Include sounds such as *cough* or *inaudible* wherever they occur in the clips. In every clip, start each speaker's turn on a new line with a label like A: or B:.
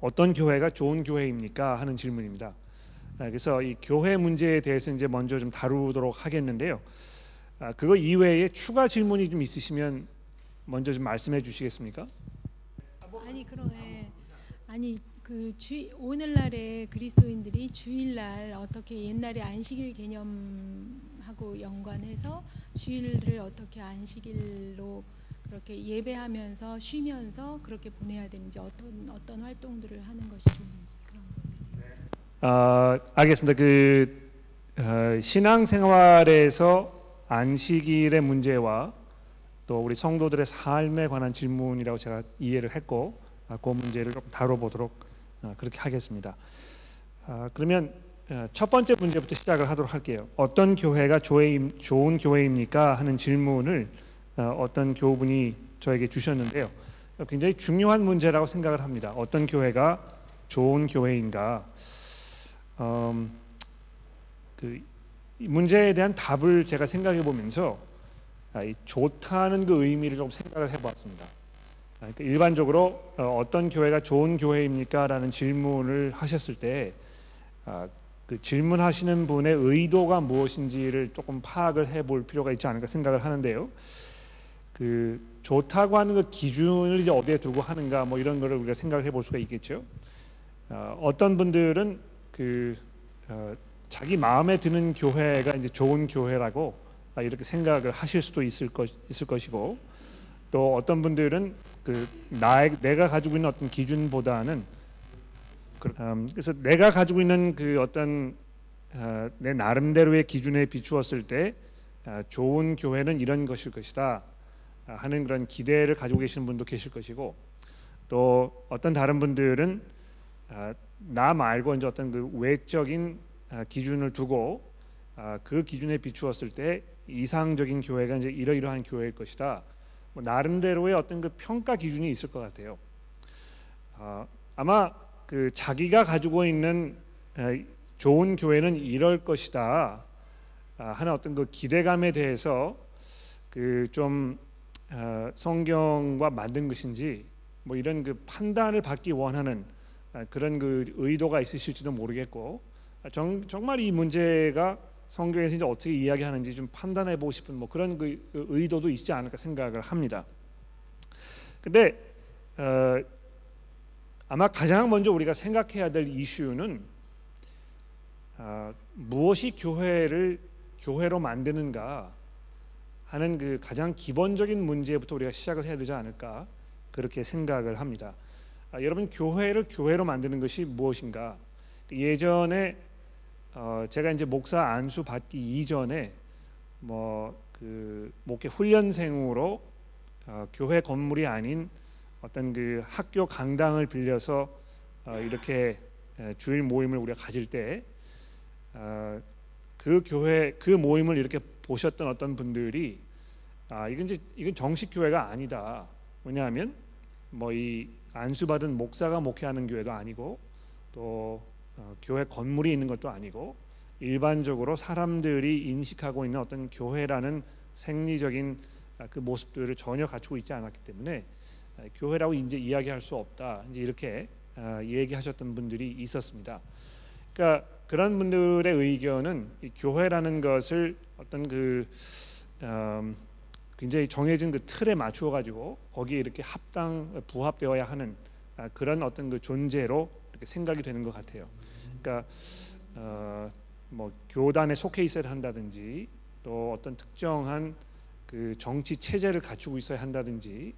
A: 어떤 교회가 좋은 교회입니까 하는 질문입니다. 아, 그래서 이 교회 문제에 대해서 이제 먼저 좀 다루도록 하겠는데요. 아, 그거 이외에 추가 질문이 좀 있으시면 먼저 좀 말씀해 주시겠습니까?
B: 아니 그러네. 아니 그 주, 오늘날에 그리스도인들이 주일날 어떻게 옛날에 안식일 개념하고 연관해서 주일을 어떻게 안식일로 그렇게 예배하면서 쉬면서 그렇게 보내야 되는지 어떤 어떤 활동들을 하는 것이 좋은지 그런 거.
A: 아 알겠습니다. 그 어, 신앙생활에서 안식일의 문제와 또 우리 성도들의 삶에 관한 질문이라고 제가 이해를 했고 아, 그 문제를 좀 다뤄보도록 어, 그렇게 하겠습니다. 아, 그러면 어, 첫 번째 문제부터 시작을 하도록 할게요. 어떤 교회가 교회, 좋은 교회입니까 하는 질문을 어, 어떤 교우분이 저에게 주셨는데요. 굉장히 중요한 문제라고 생각을 합니다. 어떤 교회가 좋은 교회인가? 음, 그 문제에 대한 답을 제가 생각해 보면서 아, 좋다는 그 의미를 좀 생각을 해보았습니다. 아, 그러니까 일반적으로 어, 어떤 교회가 좋은 교회입니까?라는 질문을 하셨을 때 아, 그 질문하시는 분의 의도가 무엇인지를 조금 파악을 해볼 필요가 있지 않을까 생각을 하는데요. 그 좋다고 하는 그 기준을 이제 어디에 두고 하는가 뭐 이런 거를 우리가 생각을 해볼 수가 있겠죠. 어, 떤 분들은 그 어, 자기 마음에 드는 교회가 이제 좋은 교회라고 이렇게 생각을 하실 수도 있을 것 있을 것이고 또 어떤 분들은 그 나의 내가 가지고 있는 어떤 기준보다는 그, 음, 그래서 내가 가지고 있는 그 어떤 어, 내 나름대로의 기준에 비추었을 때 어, 좋은 교회는 이런 것일 것이다 하는 그런 기대를 가지고 계시는 분도 계실 것이고 또 어떤 다른 분들은 어, 나 말고 이제 어떤 그 외적인 아, 기준을 두고 아, 그 기준에 비추었을 때 이상적인 교회가 이제 이러이러한 교회일 것이다. 뭐 나름대로의 어떤 그 평가 기준이 있을 것 같아요. 아, 아마 그 자기가 가지고 있는 좋은 교회는 이럴 것이다 하는 어떤 그 기대감에 대해서 그 좀 성경과 맞는 것인지 뭐 이런 그 판단을 받기 원하는 그런 그 의도가 있으실지도 모르겠고 정, 정말 이 문제가 성경에서 이제 어떻게 이야기하는지 좀 판단해 보고 싶은 뭐 그런 그, 그 의도도 있지 않을까 생각을 합니다. 근데 어, 아마 가장 먼저 우리가 생각해야 될 이슈는 어, 무엇이 교회를 교회로 만드는가 하는 그 가장 기본적인 문제부터 우리가 시작을 해야 되지 않을까 그렇게 생각을 합니다. 아, 여러분 교회를 교회로 만드는 것이 무엇인가? 예전에 어, 제가 이제 목사 안수 받기 이전에 뭐 그 목회 훈련생으로 어, 교회 건물이 아닌 어떤 그 학교 강당을 빌려서 어, 이렇게 주일 모임을 우리가 가질 때그 어, 교회 그 모임을 이렇게 보셨던 어떤 분들이 아 이건 이제 이건 정식 교회가 아니다. 왜냐하면 뭐 이 안수 받은 목사가 목회하는 교회도 아니고 또 어, 교회 건물이 있는 것도 아니고 일반적으로 사람들이 인식하고 있는 어떤 교회라는 생리적인 아, 그 모습들을 전혀 갖추고 있지 않았기 때문에 아, 교회라고 이제 이야기할 수 없다. 이제 이렇게 아, 얘기하셨던 분들이 있었습니다. 그러니까 그런 분들의 의견은 교회라는 것을 어떤 그 음, 굉장히 정해진 그 틀에 맞추어 가지고 거기에 이렇게 합당 부합되어야 하는 그런 어떤 그 존재로 이렇게 생각이 되는 것 같아요. 그러니까 어, 뭐 교단에 속해 있어야 한다든지 또 어떤 특정한 그 정치 체제를 갖추고 있어야 한다든지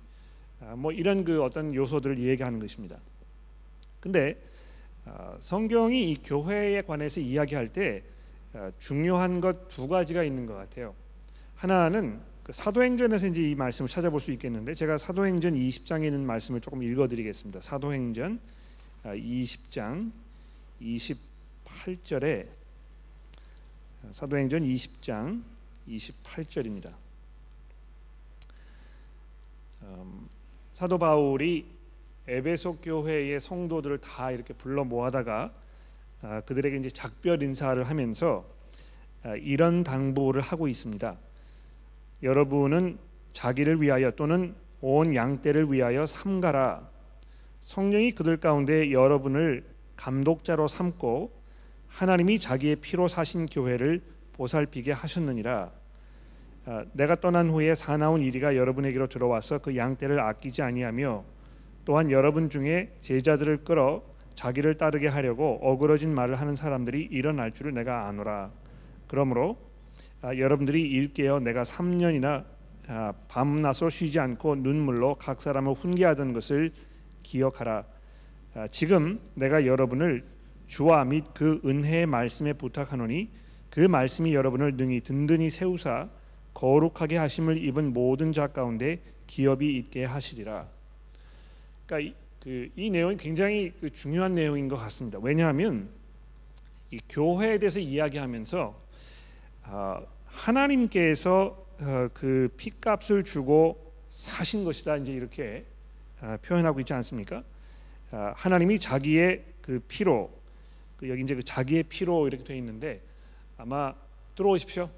A: 아, 뭐 이런 그 어떤 요소들을 얘기하는 것입니다. 근데 어, 성경이 이 교회에 관해서 이야기할 때 어, 중요한 것 두 가지가 있는 것 같아요. 하나는 그 사도행전에서 이제 이 말씀을 찾아볼 수 있겠는데 제가 사도행전 20장에 있는 말씀을 조금 읽어드리겠습니다. 사도행전 20장 아, 28절에 사도행전 20장 28절입니다. 음, 사도 바울이 에베소 교회의 성도들을 다 이렇게 불러 모아다가 아, 그들에게 이제 작별 인사를 하면서 아, 이런 당부를 하고 있습니다. 여러분은 자기를 위하여 또는 온 양떼를 위하여 삼가라. 성령이 그들 가운데 여러분을 감독자로 삼고 하나님이 자기의 피로 사신 교회를 보살피게 하셨느니라. 아, 내가 떠난 후에 사나운 이리가 여러분에게로 들어와서 그 양떼를 아끼지 아니하며 또한 여러분 중에 제자들을 끌어 자기를 따르게 하려고 어그러진 말을 하는 사람들이 일어날 줄을 내가 아노라. 그러므로 아, 여러분들이 일깨어 내가 3년이나 아, 밤낮으로 쉬지 않고 눈물로 각 사람을 훈계하던 것을 기억하라. 아, 지금 내가 여러분을 주와 및 그 은혜의 말씀에 부탁하노니 그 말씀이 여러분을 능히 든든히 세우사 거룩하게 하심을 입은 모든 자 가운데 기업이 있게 하시리라. 그러니까 이, 그, 이 내용이 굉장히 그 중요한 내용인 것 같습니다. 왜냐하면 이 교회에 대해서 이야기하면서 어, 하나님께서 어, 그 피값을 주고 사신 것이다 이제 이렇게 어, 표현하고 있지 않습니까? 어, 하나님이 자기의 그 피로 그 여기 이제 그 자기의 피로 이렇게 되어 있는데 아마 들어오십시오.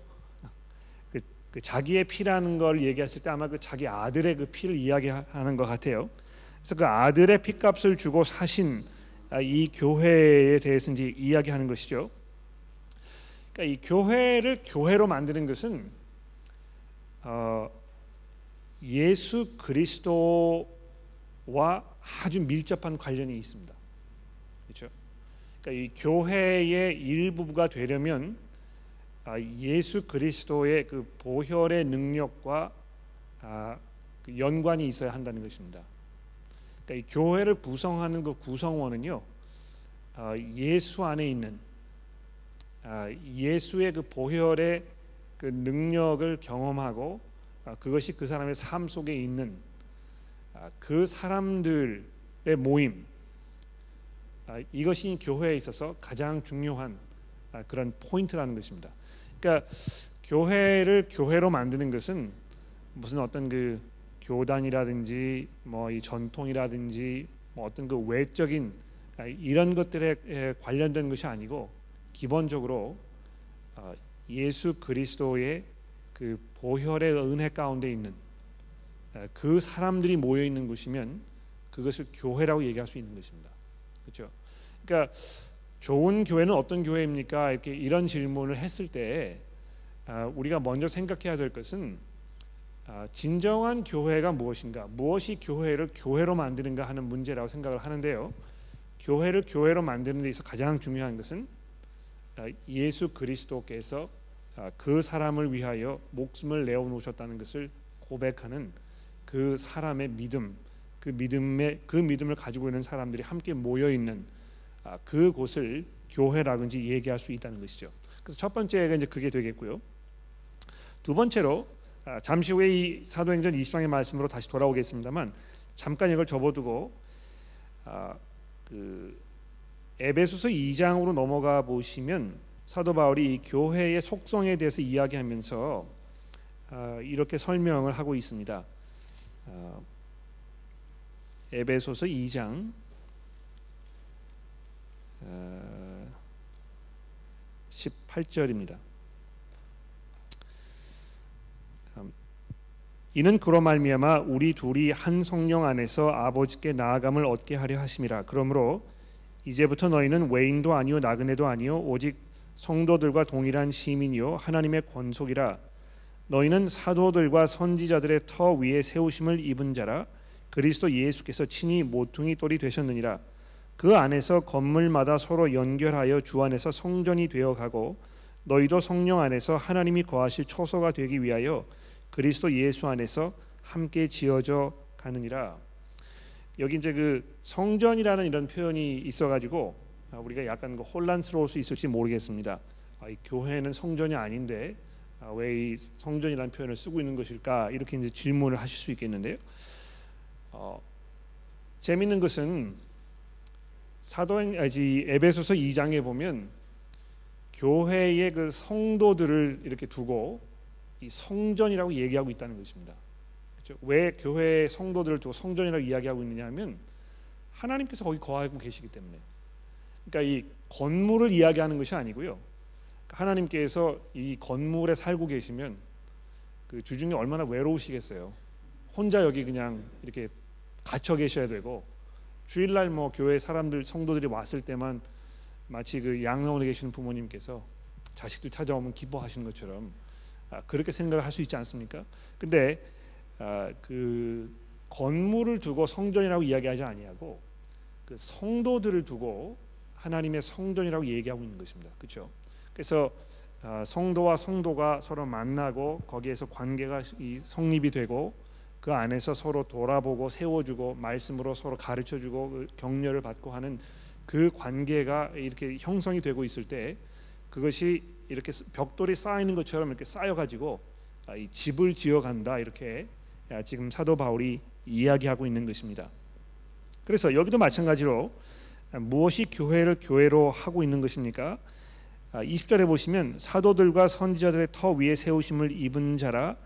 A: 그, 그 자기의 피라는 걸 얘기했을 때 아마 그 자기 아들의 그 피를 이야기하는 것 같아요. 그래서 그 아들의 피값을 주고 사신 아, 이 교회에 대해서 이제 이야기하는 것이죠. 그러니까 이 교회를 교회로 만드는 것은 어, 예수 그리스도와 아주 밀접한 관련이 있습니다. 그렇죠? 그러니까 이 교회의 일부가 되려면 아, 예수 그리스도의 그 보혈의 능력과 아, 그 연관이 있어야 한다는 것입니다. 그러니까 이 교회를 구성하는 그 구성원은요 아, 예수 안에 있는 예수의 그 보혈의 그 능력을 경험하고 그것이 그 사람의 삶 속에 있는 그 사람들의 모임 이것이 교회에 있어서 가장 중요한 그런 포인트라는 것입니다. 그러니까 교회를 교회로 만드는 것은 무슨 어떤 그 교단이라든지 뭐 이 전통이라든지 뭐 어떤 그 외적인 이런 것들에 관련된 것이 아니고 기본적으로 어, 예수 그리스도의 그 보혈의 은혜 가운데 있는 그 사람들이 모여 있는 곳이면 그것을 교회라고 얘기할 수 있는 것입니다. 그렇죠? 그러니까 좋은 교회는 어떤 교회입니까? 이렇게 이런 질문을 했을 때 아, 우리가 먼저 생각해야 될 것은 아, 진정한 교회가 무엇인가, 무엇이 교회를 교회로 만드는가 하는 문제라고 생각을 하는데요. 교회를 교회로 만드는 데 있어 가장 중요한 것은 아, 예수 그리스도께서 그 사람을 위하여 목숨을 내어 놓으셨다는 것을 고백하는 그 사람의 믿음, 그 믿음의 그 믿음을 가지고 있는 사람들이 함께 모여 있는 아, 그 곳을 교회라든지 얘기할 수 있다는 것이죠. 그래서 첫 번째가 이제 그게 되겠고요. 두 번째로 아, 잠시 후에 이 사도행전 20장의 말씀으로 다시 돌아오겠습니다만 잠깐 이걸 접어두고 아, 그 에베소서 2장으로 넘어가 보시면 사도 바울이 이 교회의 속성에 대해서 이야기하면서 아, 이렇게 설명을 하고 있습니다. 아, 에베소서 2장 18절입니다. 이는 그로 말미암아 우리 둘이 한 성령 안에서 아버지께 나아감을 얻게 하려 하심이라. 그러므로 이제부터 너희는 외인도 아니요 나그네도 아니요 오직 성도들과 동일한 시민이요 하나님의 권속이라. 너희는 사도들과 선지자들의 터 위에 세우심을 입은 자라. 그리스도 예수께서 친히 모퉁이 돌이 되셨느니라. 그 안에서 건물마다 서로 연결하여 주 안에서 성전이 되어 가고 너희도 성령 안에서 하나님이 거하실 초소가 되기 위하여 그리스도 예수 안에서 함께 지어져 가느니라. 여기 이제 그 성전이라는 이런 표현이 있어가지고 우리가 약간 그 혼란스러울 수 있을지 모르겠습니다. 아, 이 교회는 성전이 아닌데 아, 왜이 성전이라는 표현을 쓰고 있는 것일까 이렇게 이제 질문을 하실 수 있겠는데요. 어, 재밌는 것은 사도행 아지 에베소서 2장에 보면 교회의 그 성도들을 이렇게 두고 이 성전이라고 얘기하고 있다는 것입니다. 그렇죠? 왜 교회 성도들을 두고 성전이라고 이야기하고 있느냐면 하나님께서 거기 거하고 계시기 때문에. 그러니까 이 건물을 이야기하는 것이 아니고요. 하나님께서 이 건물에 살고 계시면 그 주중에 얼마나 외로우시겠어요. 혼자 여기 그냥 이렇게 갇혀 계셔야 되고 주일날 뭐 교회 사람들 성도들이 왔을 때만 마치 그 양로원에 계시는 부모님께서 자식들 찾아오면 기뻐하시는 것처럼 아, 그렇게 생각을 할 수 있지 않습니까? 근데 아, 그 건물을 두고 성전이라고 이야기하지 아니하고 그 성도들을 두고 하나님의 성전이라고 얘기하고 있는 것입니다. 그렇죠? 그래서 아, 성도와 성도가 서로 만나고 거기에서 관계가 성립이 되고 그 안에서 서로 돌아보고 세워주고 말씀으로 서로 가르쳐주고 그 격려를 받고 하는 그 관계가 이렇게 형성이 되고 있을 때 그것이 이렇게 벽돌이 쌓이는 것처럼 이렇게 쌓여가지고 아, 이 집을 지어간다 이렇게 아, 지금 사도 바울이 이야기하고 있는 것입니다. 그래서 여기도 마찬가지로 무엇이 교회를 교회로 하고 있는 것입니까? 20절에 보시면 사도들과 선지자들의 터 위에 세우심을 입은 자라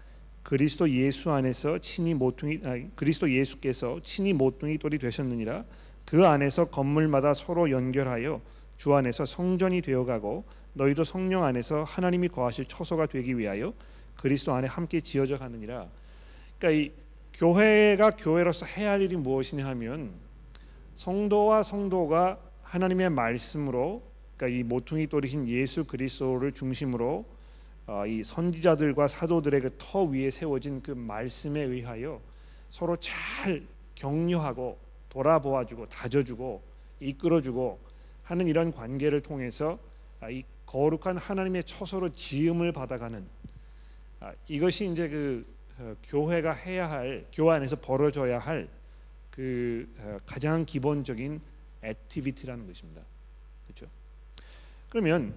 A: 그리스도 예수 안에서 친히 모퉁이 아니, 그리스도 예수께서 친히 모퉁이 돌이 되셨느니라 그 안에서 건물마다 서로 연결하여 주 안에서 성전이 되어가고 너희도 성령 안에서 하나님이 거하실 처소가 되기 위하여 그리스도 안에 함께 지어져 가느니라. 그러니까 이 교회가 교회로서 해야 할 일이 무엇이냐 하면 성도와 성도가 하나님의 말씀으로 그러니까 이 모퉁이 돌이신 예수 그리스도를 중심으로 어, 이 선지자들과 사도들의 그 터 위에 세워진 그 말씀에 의하여 서로 잘 격려하고 돌아보아주고 다져주고 이끌어주고 하는 이런 관계를 통해서 아, 이 거룩한 하나님의 처소로 지음을 받아가는 아, 이것이 이제 그 어, 교회가 해야 할 교회 안에서 벌어져야 할그 어, 가장 기본적인 activity라는 것입니다. 그렇죠? 그러면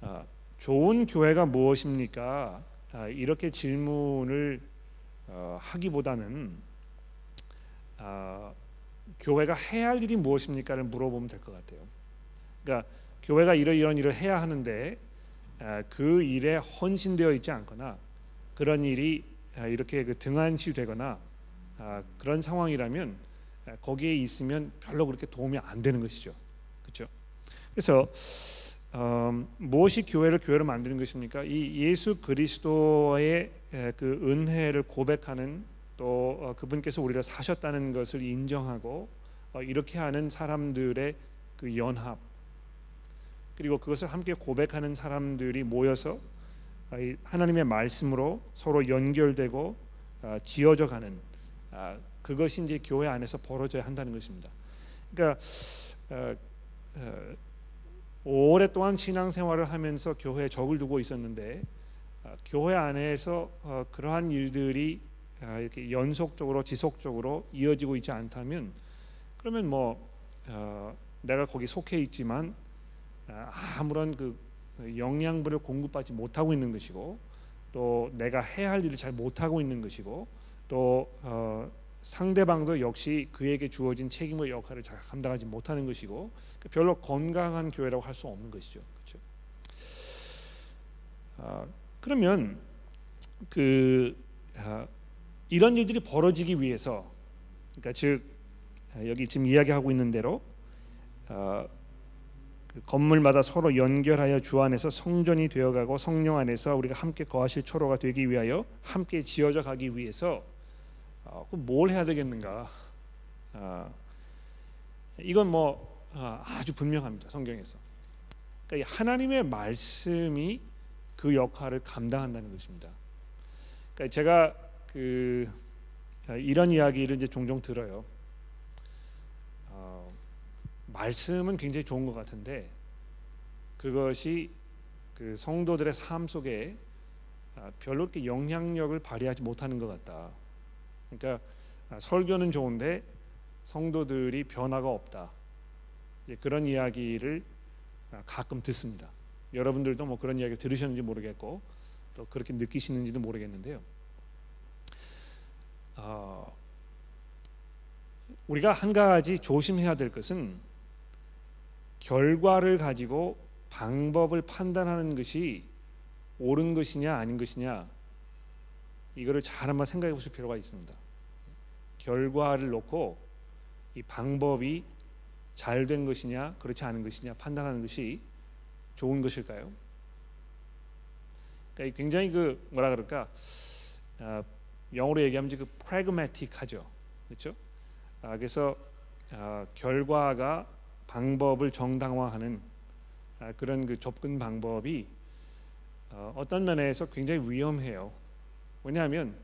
A: 아, 좋은 교회가 무엇입니까? 아, 이렇게 질문을 어, 하기보다는 아, 교회가 해야 할 일이 무엇입니까를 물어보면 될 것 같아요. 그러니까 교회가 이러이런 일을 해야 하는데 아, 그 일에 헌신되어 있지 않거나 그런 일이 아, 이렇게 그 등한시되거나 아, 그런 상황이라면 아, 거기에 있으면 별로 그렇게 도움이 안 되는 것이죠. 그래서 어, 무엇이 교회를 교회로 만드는 것입니까? 이 예수 그리스도의 그 은혜를 고백하는 또 어, 그분께서 우리를 사셨다는 것을 인정하고 어, 이렇게 하는 사람들의 그 연합 그리고 그것을 함께 고백하는 사람들이 모여서 어, 하나님의 말씀으로 서로 연결되고 어, 지어져 가는 아, 그것이 이제 교회 안에서 벌어져야 한다는 것입니다. 그러니까 어, 오랫동안 신앙생활을 하면서 교회에 적을 두고 있었는데 아, 교회 안에서 어, 그러한 일들이 아, 이렇게 연속적으로 지속적으로 이어지고 있지 않다면 그러면 뭐 어, 내가 거기 속해 있지만 아, 아무런 그 영양분을 공급받지 못하고 있는 것이고 또 내가 해야 할 일을 잘 못하고 있는 것이고 또 어, 상대방도 역시 그에게 주어진 책임과 역할을 잘 감당하지 못하는 것이고 그러니까 별로 건강한 교회라고 할 수 없는 것이죠. 그렇죠? 아, 그러면 그 아, 이런 일들이 벌어지기 위해서 그러니까 즉 아, 여기 지금 이야기하고 있는 대로 아, 그 건물마다 서로 연결하여 주 안에서 성전이 되어가고 성령 안에서 우리가 함께 거하실 초로가 되기 위하여 함께 지어져 가기 위해서 어, 뭘 해야 되겠는가? 어, 이건 뭐 어, 아주 분명합니다 성경에서. 그러니까 하나님의 말씀이 그 역할을 감당한다는 것입니다. 그러니까 제가 그 어, 이런 이야기를 이제 종종 들어요. 어, 말씀은 굉장히 좋은 것 같은데 그것이 그 성도들의 삶 속에 아, 별로 이렇게 영향력을 발휘하지 못하는 것 같다. 그러니까 아, 설교는 좋은데 성도들이 변화가 없다. 이제 그런 이야기를 아, 가끔 듣습니다. 여러분들도 뭐 그런 이야기를 들으셨는지 모르겠고 또 그렇게 느끼시는지도 모르겠는데요. 어, 우리가 한 가지 조심해야 될 것은 결과를 가지고 방법을 판단하는 것이 옳은 것이냐 아닌 것이냐 이거를 잘 한번 생각해 보실 필요가 있습니다. 결과를 놓고 이 방법이 잘 된 것이냐 그렇지 않은 것이냐 판단하는 것이 좋은 것일까요? 그러니까 굉장히 그 뭐라 그럴까 어, 영어로 얘기하면 그 pragmatic하죠, 그렇죠? 아, 그래서 어, 결과가 방법을 정당화하는 아, 그런 그 접근 방법이 어, 어떤 면에서 굉장히 위험해요. 왜냐하면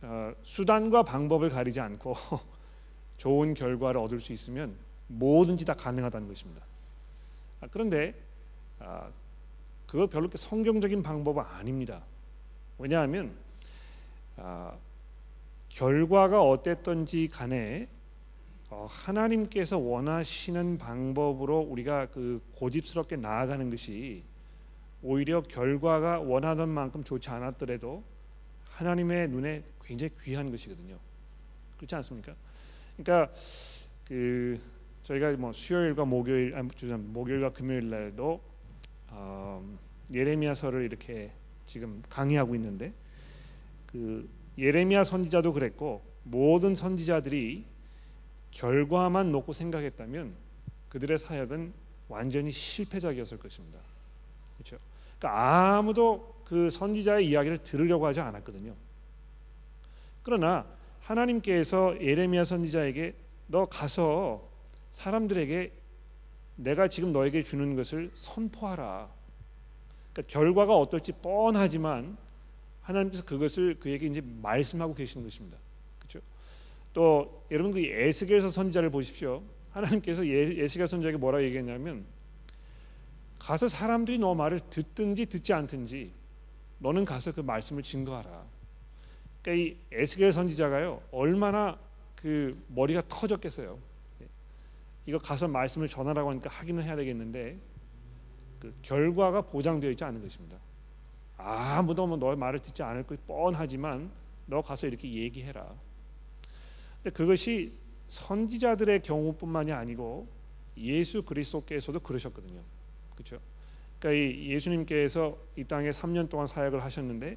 A: 어, 수단과 방법을 가리지 않고 *laughs* 좋은 결과를 얻을 수 있으면 뭐든지 다 가능하다는 것입니다. 아, 그런데 아, 그거 별로 그렇게 성경적인 방법은 아닙니다. 왜냐하면 아, 결과가 어땠던지 간에 어, 하나님께서 원하시는 방법으로 우리가 그 고집스럽게 나아가는 것이 오히려 결과가 원하던 만큼 좋지 않았더라도 하나님의 눈에 굉장히 귀한 것이거든요. 그렇지 않습니까? 그러니까 그 저희가 뭐 수요일과 목요일, 아, 목요일과 금요일 날도 어, 예레미야서를 이렇게 지금 강의하고 있는데 그 예레미야 선지자도 그랬고 모든 선지자들이 결과만 놓고 생각했다면 그들의 사역은 완전히 실패작이었을 것입니다. 그렇죠? 그러니까 아무도 그 선지자의 이야기를 들으려고 하지 않았거든요. 그러나 하나님께서 예레미야 선지자에게 너 가서 사람들에게 내가 지금 너에게 주는 것을 선포하라. 그러니까 결과가 어떨지 뻔하지만 하나님께서 그것을 그에게 이제 말씀하고 계시는 것입니다. 또 여러분 그 에스겔서 선지자를 보십시오. 하나님께서 예, 에스겔 선지자에게 뭐라 얘기했냐면 가서 사람들이 너 말을 듣든지 듣지 않든지 너는 가서 그 말씀을 증거하라. 그러니까 이 에스겔 선지자가요 얼마나 그 머리가 터졌겠어요. 이거 가서 말씀을 전하라고 하니까 하기는 해야 되겠는데 그 결과가 보장되어 있지 않은 것입니다. 아무도 뭐 너의 말을 듣지 않을 것 뻔하지만 너 가서 이렇게 얘기해라. 근데 그것이 선지자들의 경우뿐만이 아니고 예수 그리스도께서도 그러셨거든요. 그렇죠? 그러니까 이 예수님께서 이 땅에 3년 동안 사역을 하셨는데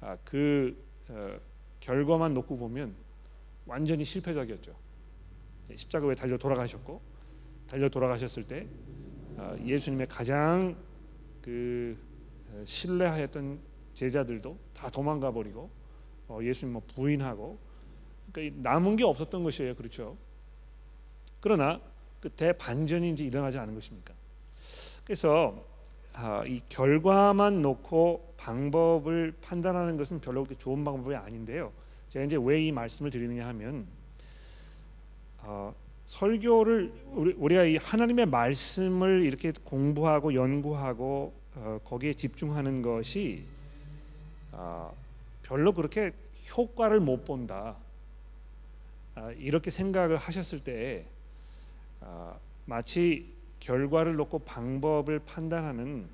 A: 아, 그 어, 결과만 놓고 보면 완전히 실패적이었죠. 십자가에 달려 돌아가셨고 달려 돌아가셨을 때 아, 예수님의 가장 그 어, 신뢰하였던 제자들도 다 도망가 버리고 어, 예수님 뭐 부인하고 그러니까 남은 게 없었던 것이에요. 그렇죠? 그러나 그 대반전이 이제 일어나지 않은 것입니까? 그래서 아, 이 결과만 놓고 방법을 판단하는 것은 별로 그렇게 좋은 방법이 아닌데요. 제가 이제 왜 이 말씀을 드리느냐 하면 어, 설교를 우리, 가이 하나님의 말씀을 이렇게 공부하고 연구하고 어, 거기에 집중하는 것이 어, 별로 그렇게 효과를 못 본다 아, 이렇게 생각을 하셨을 때 아, 마치 결과를 놓고 방법을 판단하는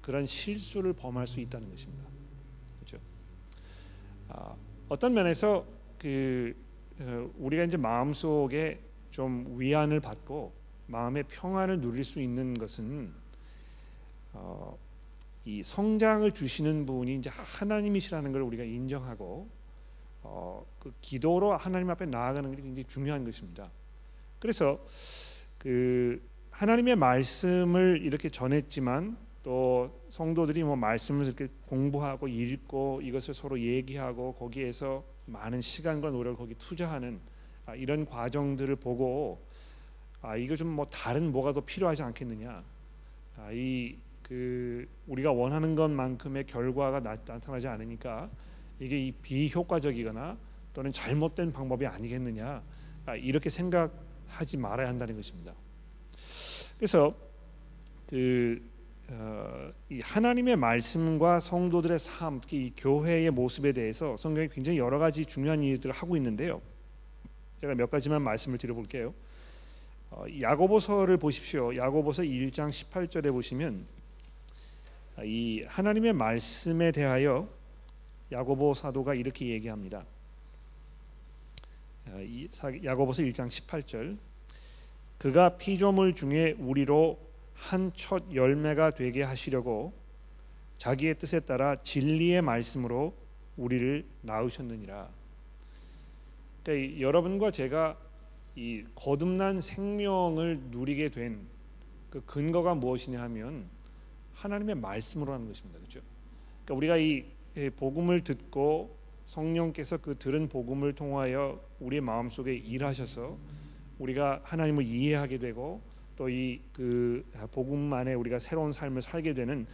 A: 그런 실수를 범할 수 있다는 것입니다. 그렇죠? 아, 어떤 면에서 그 어, 우리가 이제 마음 속에 좀 위안을 받고 마음의 평안을 누릴 수 있는 것은 어, 이 성장을 주시는 분이 이제 하나님이시라는 걸 우리가 인정하고 어, 그 기도로 하나님 앞에 나아가는 게 굉장히 중요한 것입니다. 그래서 그 하나님의 말씀을 이렇게 전했지만 또 성도들이 뭐 말씀을 이렇게 공부하고 읽고 이것을 서로 얘기하고 거기에서 많은 시간과 노력을 거기 투자하는 아, 이런 과정들을 보고 아 이거 좀 뭐 다른 뭐가 더 필요하지 않겠느냐 아, 이그 우리가 원하는 것만큼의 결과가 나, 타나지 않으니까 이게 이 비효과적이거나 또는 잘못된 방법이 아니겠느냐 아, 이렇게 생각하지 말아야 한다는 것입니다. 그래서 그 어, 이 하나님의 말씀과 성도들의 삶, 특히 이 교회의 모습에 대해서 성경이 굉장히 여러 가지 중요한 일들을 하고 있는데요. 제가 몇 가지만 말씀을 드려볼게요. 어, 야고보서를 보십시오. 야고보서 1장 18절에 보시면 이 하나님의 말씀에 대하여 야고보 사도가 이렇게 얘기합니다. 어, 야고보서 1장 18절 그가 피조물 중에 우리로 한 첫 열매가 되게 하시려고 자기의 뜻에 따라 진리의 말씀으로 우리를 낳으셨느니라. 그러니까 여러분과 제가 이 거듭난 생명을 누리게 된 그 근거가 무엇이냐 하면 하나님의 말씀으로 하는 것입니다. 그렇죠? 그러니까 우리가 이 복음을 듣고 성령께서 그 들은 복음을 통하여 우리의 마음속에 일하셔서 우리가 하나님을 이해하게 되고 또 이 그 복음 안에 우리가 새로운 삶을 살게 되는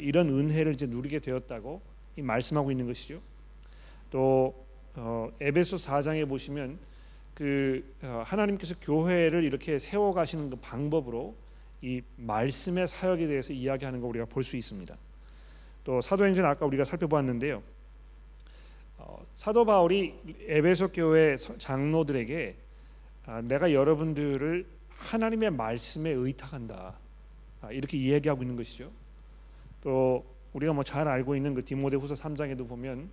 A: 이런 은혜를 이제 누리게 되었다고 이 말씀하고 있는 것이죠. 또 어, 에베소 4장에 보시면 그 어, 하나님께서 교회를 이렇게 세워 가시는 그 방법으로 이 말씀의 사역에 대해서 이야기하는 거 우리가 볼 수 있습니다. 또 사도행전 아까 우리가 살펴보았는데요. 어, 사도 바울이 에베소 교회 장로들에게 아, 내가 여러분들을 하나님의 말씀에 의탁한다 아, 이렇게 이야기하고 있는 것이죠. 또 우리가 뭐 잘 알고 있는 그 디모데후서 3장에도 보면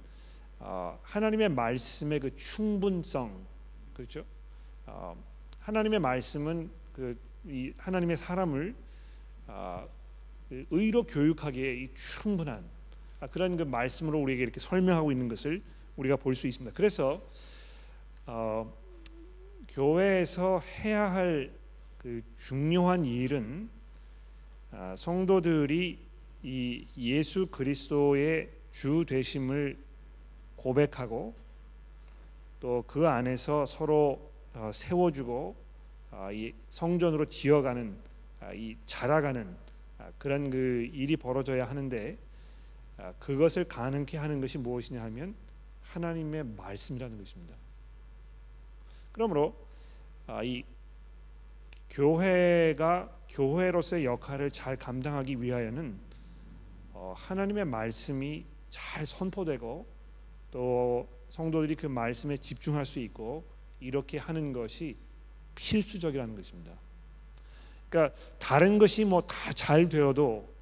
A: 아, 하나님의 말씀의 그 충분성 그렇죠. 하나님의 말씀은 그 하나님의 사람을 그 의로 교육하기에 충분한 그런 그 말씀으로 우리에게 이렇게 설명하고 있는 것을 우리가 볼 수 있습니다. 그래서 어, 교회에서 해야 할 그 중요한 일은 아, 성도들이 이 예수 그리스도의 주 되심을 고백하고 또 그 안에서 서로 어, 세워주고 아, 이 성전으로 지어가는 아, 이 자라가는 그런 그 일이 벌어져야 하는데 그것을 가능케 하는 것이 무엇이냐 하면 하나님의 말씀이라는 것입니다. 그러므로 아, 이 교회가 교회로서의 역할을 잘 감당하기 위하여는 어, 하나님의 말씀이 잘 선포되고 또 성도들이 그 말씀에 집중할 수 있고 이렇게 하는 것이 필수적이라는 것입니다. 그러니까 다른 것이 뭐 다 잘 되어도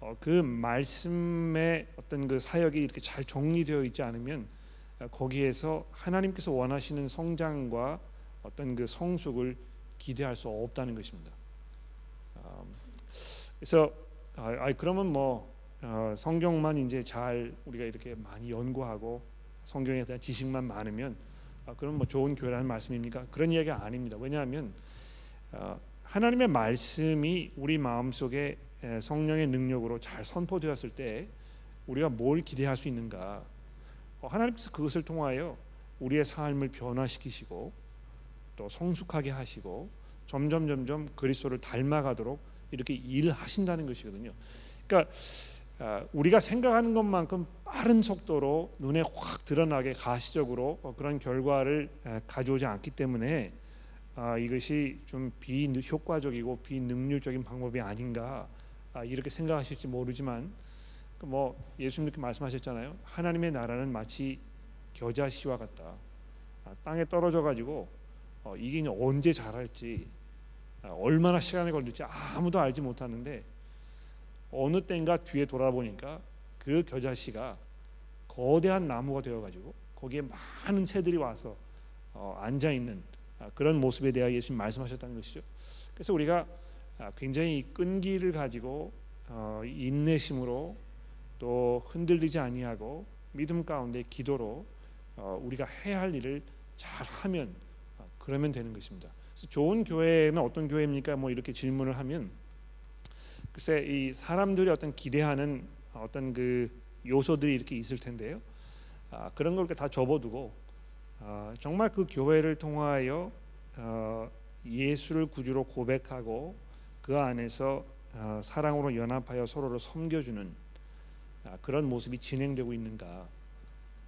A: 어, 그 말씀의 어떤 그 사역이 이렇게 잘 정리되어 있지 않으면 거기에서 하나님께서 원하시는 성장과 어떤 그 성숙을 기대할 수 없다는 것입니다. 음, 그래서 아, 그러면 뭐 어, 성경만 이제 잘 우리가 이렇게 많이 연구하고 성경에 대한 지식만 많으면 아, 그럼 뭐 좋은 교회라는 말씀입니까? 그런 이야기가 아닙니다. 왜냐하면 어, 하나님의 말씀이 우리 마음 속에 성령의 능력으로 잘 선포되었을 때 우리가 뭘 기대할 수 있는가? 어, 하나님께서 그것을 통하여 우리의 삶을 변화시키시고 또 성숙하게 하시고 점점 점점 그리스도를 닮아가도록 이렇게 일하신다는 것이거든요. 그러니까 아, 우리가 생각하는 것만큼 빠른 속도로 눈에 확 드러나게 가시적으로 어, 그런 결과를 가져오지 않기 때문에 아, 이것이 좀 비효과적이고 비능률적인 방법이 아닌가 아, 이렇게 생각하실지 모르지만 그뭐 예수님께 말씀하셨잖아요. 하나님의 나라는 마치 겨자씨와 같다. 아, 땅에 떨어져 가지고 어, 이게 언제 자랄지 아, 얼마나 시간이 걸릴지 아무도 알지 못하는데 어느 때인가 뒤에 돌아보니까 그 겨자씨가 거대한 나무가 되어 가지고 거기에 많은 새들이 와서 어, 앉아 있는 아, 그런 모습에 대하여 예수님 말씀하셨다는 것이죠. 그래서 우리가 아, 굉장히 끈기를 가지고 어, 인내심으로 또 흔들리지 아니하고 믿음 가운데 기도로 어, 우리가 해야 할 일을 잘 하면 어, 그러면 되는 것입니다. 좋은 교회는 어떤 교회입니까? 뭐 이렇게 질문을 하면 글쎄 이 사람들이 어떤 기대하는 어떤 그 요소들이 이렇게 있을 텐데요. 아, 그런 걸 다 접어두고 아, 정말 그 교회를 통하여 어, 예수를 구주로 고백하고 그 안에서 어, 사랑으로 연합하여 서로를 섬겨주는 아, 그런 모습이 진행되고 있는가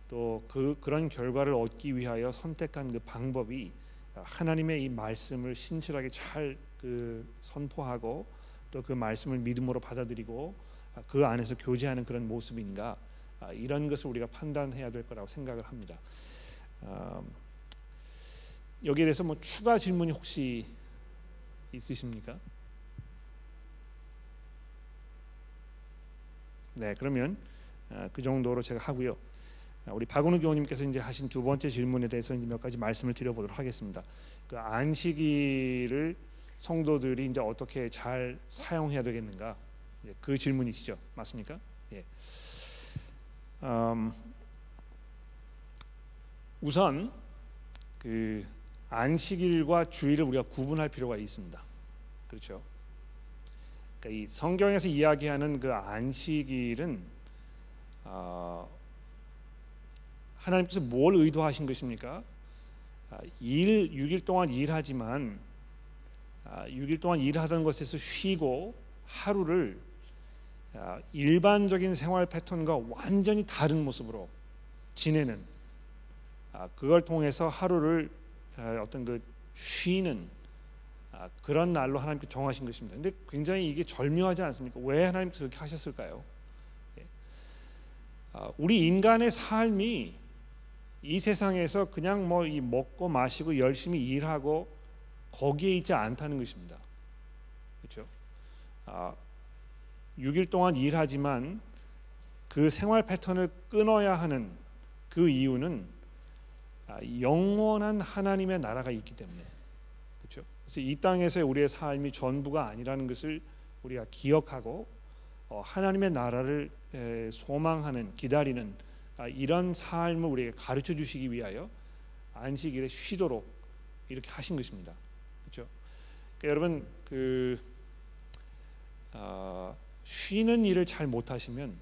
A: 또 그 그런 결과를 얻기 위하여 선택한 그 방법이 하나님의 이 말씀을 신실하게 잘 그 선포하고 또 그 말씀을 믿음으로 받아들이고 아, 그 안에서 교제하는 그런 모습인가 아, 이런 것을 우리가 판단해야 될 거라고 생각을 합니다. 여기에 대해서 뭐 추가 질문이 혹시 있으십니까? 네, 그러면 아, 그 정도로 제가 하고요. 아, 우리 박은우 교우님께서 이제 하신 두 번째 질문에 대해서 이제 몇 가지 말씀을 드려보도록 하겠습니다. 그 안식일을 성도들이 이제 어떻게 잘 사용해야 되겠는가? 그 질문이시죠, 맞습니까? 예. 음, 우선 그 안식일과 주일을 우리가 구분할 필요가 있습니다. 그렇죠? 그러니까 이 성경에서 이야기하는 그 안식일은 어, 하나님께서 뭘 의도하신 것입니까? 아, 일 6일 동안 일하지만 아, 6일 동안 일하던 것에서 쉬고 하루를 아, 일반적인 생활 패턴과 완전히 다른 모습으로 지내는 아, 그걸 통해서 하루를 아, 어떤 그 쉬는 아, 그런 날로 하나님께 정하신 것입니다. 근데 굉장히 이게 절묘하지 않습니까? 왜 하나님께서 그렇게 하셨을까요? 예. 아, 우리 인간의 삶이 이 세상에서 그냥 뭐이 먹고 마시고 열심히 일하고 거기에 있지 않다는 것입니다. 그렇죠? 아, 6일 동안 일하지만 그 생활 패턴을 끊어야 하는 그 이유는 아, 영원한 하나님의 나라가 있기 때문에 그렇죠. 그래서 이 땅에서의 우리의 삶이 전부가 아니라는 것을 우리가 기억하고 어, 하나님의 나라를 에, 소망하는 기다리는 아, 이런 삶을 우리에게 가르쳐 주시기 위하여 안식일에 쉬도록 이렇게 하신 것입니다. 그렇죠. 그러니까 여러분 그 어, 쉬는 일을 잘 못하시면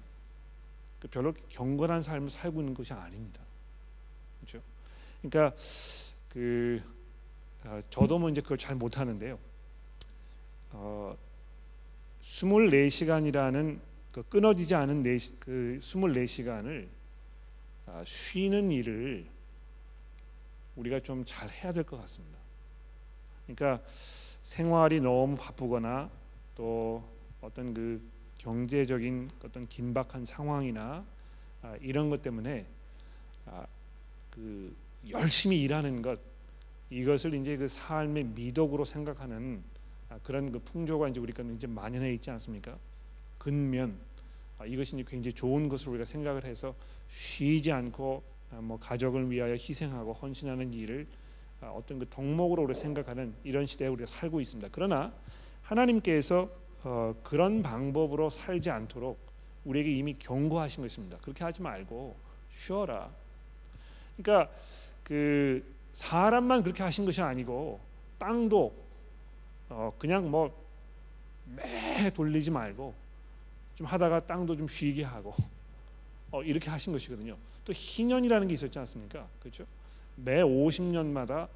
A: 그 별로 경건한 삶을 살고 있는 것이 아닙니다. 그렇죠. 그러니까 그 어, 저도 뭐 이제 그걸 잘 못하는데요. 어, 24시간이라는 그 끊어지지 않은 네, 그 24시간을 아, 쉬는 일을 우리가 좀 잘 해야 될 것 같습니다. 그러니까 생활이 너무 바쁘거나 또 어떤 그 경제적인 어떤 긴박한 상황이나 아, 이런 것 때문에 아, 그 열심히 일하는 것 이것을 이제 그 삶의 미덕으로 생각하는 아, 그런 그 풍조가 이제 우리가 이제 만연해 있지 않습니까? 근면 아, 이것이 이제 굉장히 좋은 것으로 우리가 생각을 해서 쉬지 않고 아, 뭐 가족을 위하여 희생하고 헌신하는 일을 아, 어떤 그 덕목으로 우리가 생각하는 이런 시대에 우리가 살고 있습니다. 그러나 하나님께서 어, 그런 방법으로 살지 않도록 우리에게 이미 경고하신 것입니다. 그렇게 하지 말고 쉬어라. 그러니까 그 사람만 그렇게 하신 것이 아니고 땅도 어, 그냥 뭐 매 돌리지 말고 좀 하다가 땅도 좀 쉬게 하고 어, 이렇게 하신 것이거든요. 또 희년이라는 게 있었지 않습니까? 그렇죠? 매 50년마다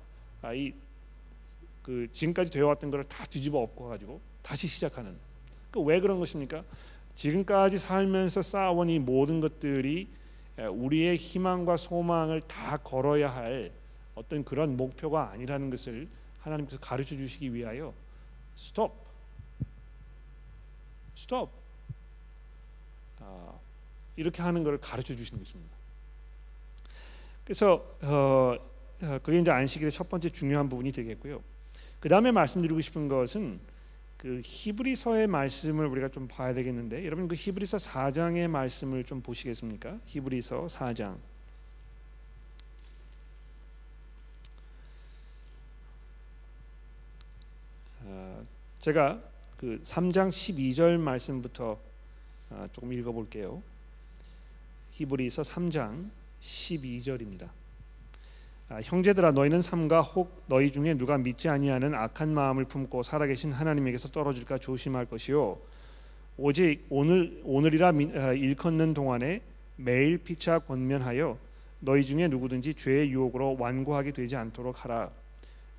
A: 아, 이그 지금까지 되어왔던 것을 다 뒤집어 엎고 가지고 다시 시작하는. 그 왜 그런 것입니까? 지금까지 살면서 쌓아온 이 모든 것들이 우리의 희망과 소망을 다 걸어야 할 어떤 그런 목표가 아니라는 것을 하나님께서 가르쳐 주시기 위하여 스톱, 스톱 아, 이렇게 하는 것을 가르쳐 주시는 것입니다. 그래서 어, 어, 그게 이제 안식일의 첫 번째 중요한 부분이 되겠고요. 그 다음에 말씀드리고 싶은 것은 그 히브리서의 말씀을 우리가 좀 봐야 되겠는데 여러분 그 히브리서 4장의 말씀을 좀 보시겠습니까? 히브리서 4장. 어, 제가 그 3장 12절 말씀부터 어, 조금 읽어볼게요. 히브리서 3장 12절입니다. 아, 형제들아 너희는 삼가 혹 너희 중에 누가 믿지 아니하는 악한 마음을 품고 살아계신 하나님에게서 떨어질까 조심할 것이요. 오직 오늘 오늘이라 아, 일컫는 동안에 매일 피차 권면하여 너희 중에 누구든지 죄의 유혹으로 완고하게 되지 않도록 하라.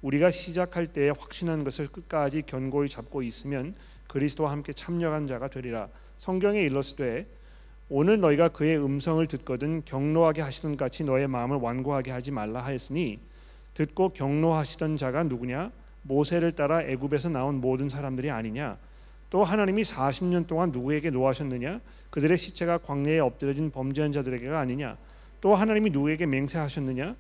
A: 우리가 시작할 때에 확신한 것을 끝까지 견고히 잡고 있으면 그리스도와 함께 참여한 자가 되리라. 성경에 일렀으되 오늘 너희가 그의 음성을 듣거든 경로하게 하시던 같이 너의 마음을 완고하게 하지 말라 하였으니 듣고 경로하시던 자가 누구냐? 모세를 따라 애굽에서 나온 모든 사람들이 아니냐? 또 하나님이 40년 동안 누구에게 노하셨느냐? 그들의 시체가 광야에 엎드려진 범죄한 자들에게가 아니냐? 또 하나님이 누구에게 맹세하셨느냐?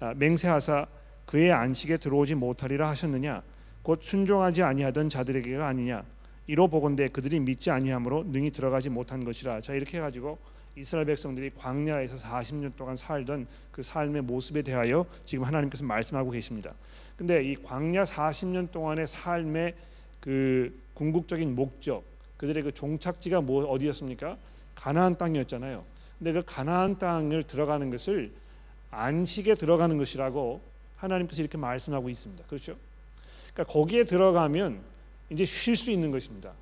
A: 아, 맹세하사 그의 안식에 들어오지 못하리라 하셨느냐? 곧 순종하지 아니하던 자들에게가 아니냐 이로 보건대 그들이 믿지 아니함으로 능히 들어가지 못한 것이라. 자 이렇게 해가지고 이스라엘 백성들이 광야에서 40년 동안 살던 그 삶의 모습에 대하여 지금 하나님께서 말씀하고 계십니다. 근데 이 광야 40년 동안의 삶의 그 궁극적인 목적, 그들의 그 종착지가 뭐 어디였습니까? 가나안 땅이었잖아요. 근데 그 가나안 땅을 들어가는 것을 안식에 들어가는 것이라고 하나님께서 이렇게 말씀하고 있습니다. 그렇죠? 그러니까 거기에 들어가면 이제 쉴 수 있는 것입니다.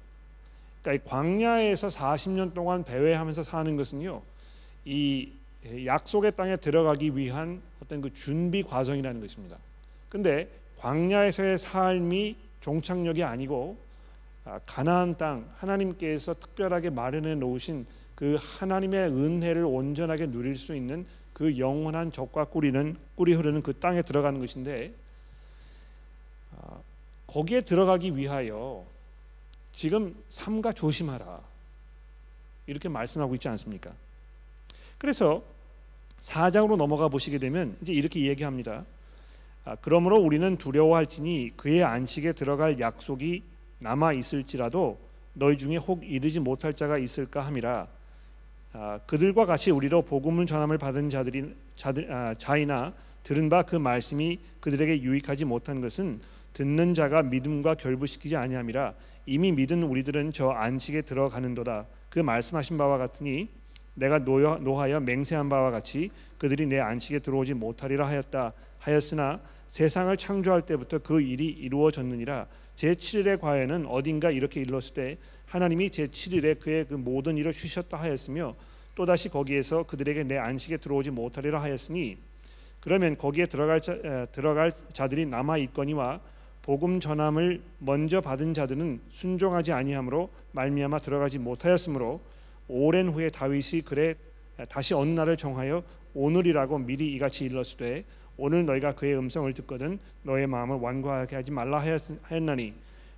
A: 그러니까 광야에서 40년 동안 배회하면서 사는 것은요. 이 약속의 땅에 들어가기 위한 어떤 그 준비 과정이라는 것입니다. 근데 광야에서의 삶이 종착역이 아니고 아, 가나안 땅 하나님께서 특별하게 마련해 놓으신 그 하나님의 은혜를 온전하게 누릴 수 있는 그 영원한 적과 꿀이는 꿀이 흐르는 그 땅에 들어가는 것인데 아, 거기에 들어가기 위하여 지금 삼가 조심하라 이렇게 말씀하고 있지 않습니까? 그래서 사장으로 넘어가 보시게 되면 이제 이렇게 얘기합니다. 아, 그러므로 우리는 두려워할지니 그의 안식에 들어갈 약속이 남아 있을지라도 너희 중에 혹 이르지 못할 자가 있을까 함이라 아, 그들과 같이 우리로 복음을 전함을 받은 자들이 자들, 아, 자이나 들은 바 그 말씀이 그들에게 유익하지 못한 것은 듣는 자가 믿음과 결부시키지 아니함이라 이미 믿은 우리들은 저 안식에 들어가는도다. 그 말씀하신 바와 같으니 내가 노여, 노하여 맹세한 바와 같이 그들이 내 안식에 들어오지 못하리라 하였다. 하였으나 세상을 창조할 때부터 그 일이 이루어졌느니라. 제 7일의 과에는 어딘가 이렇게 일렀을 때 하나님이 제 7일에 그의 그 모든 일을 쉬셨다 하였으며 또 다시 거기에서 그들에게 내 안식에 들어오지 못하리라 하였으니 그러면 거기에 들어갈 자, 에, 들어갈 자들이 남아 있거니와 복음 전함을 먼저 받은 자들은 순종하지 아니하므로 말미암아 들어가지 못하였으므로 오랜 후에 다윗이 그래 다시 어느 날을 정하여 오늘이라고 미리 이같이 일렀으되 오늘 너희가 그의 음성을 듣거든 너의 마음을 완고하게 하지 말라 하였나니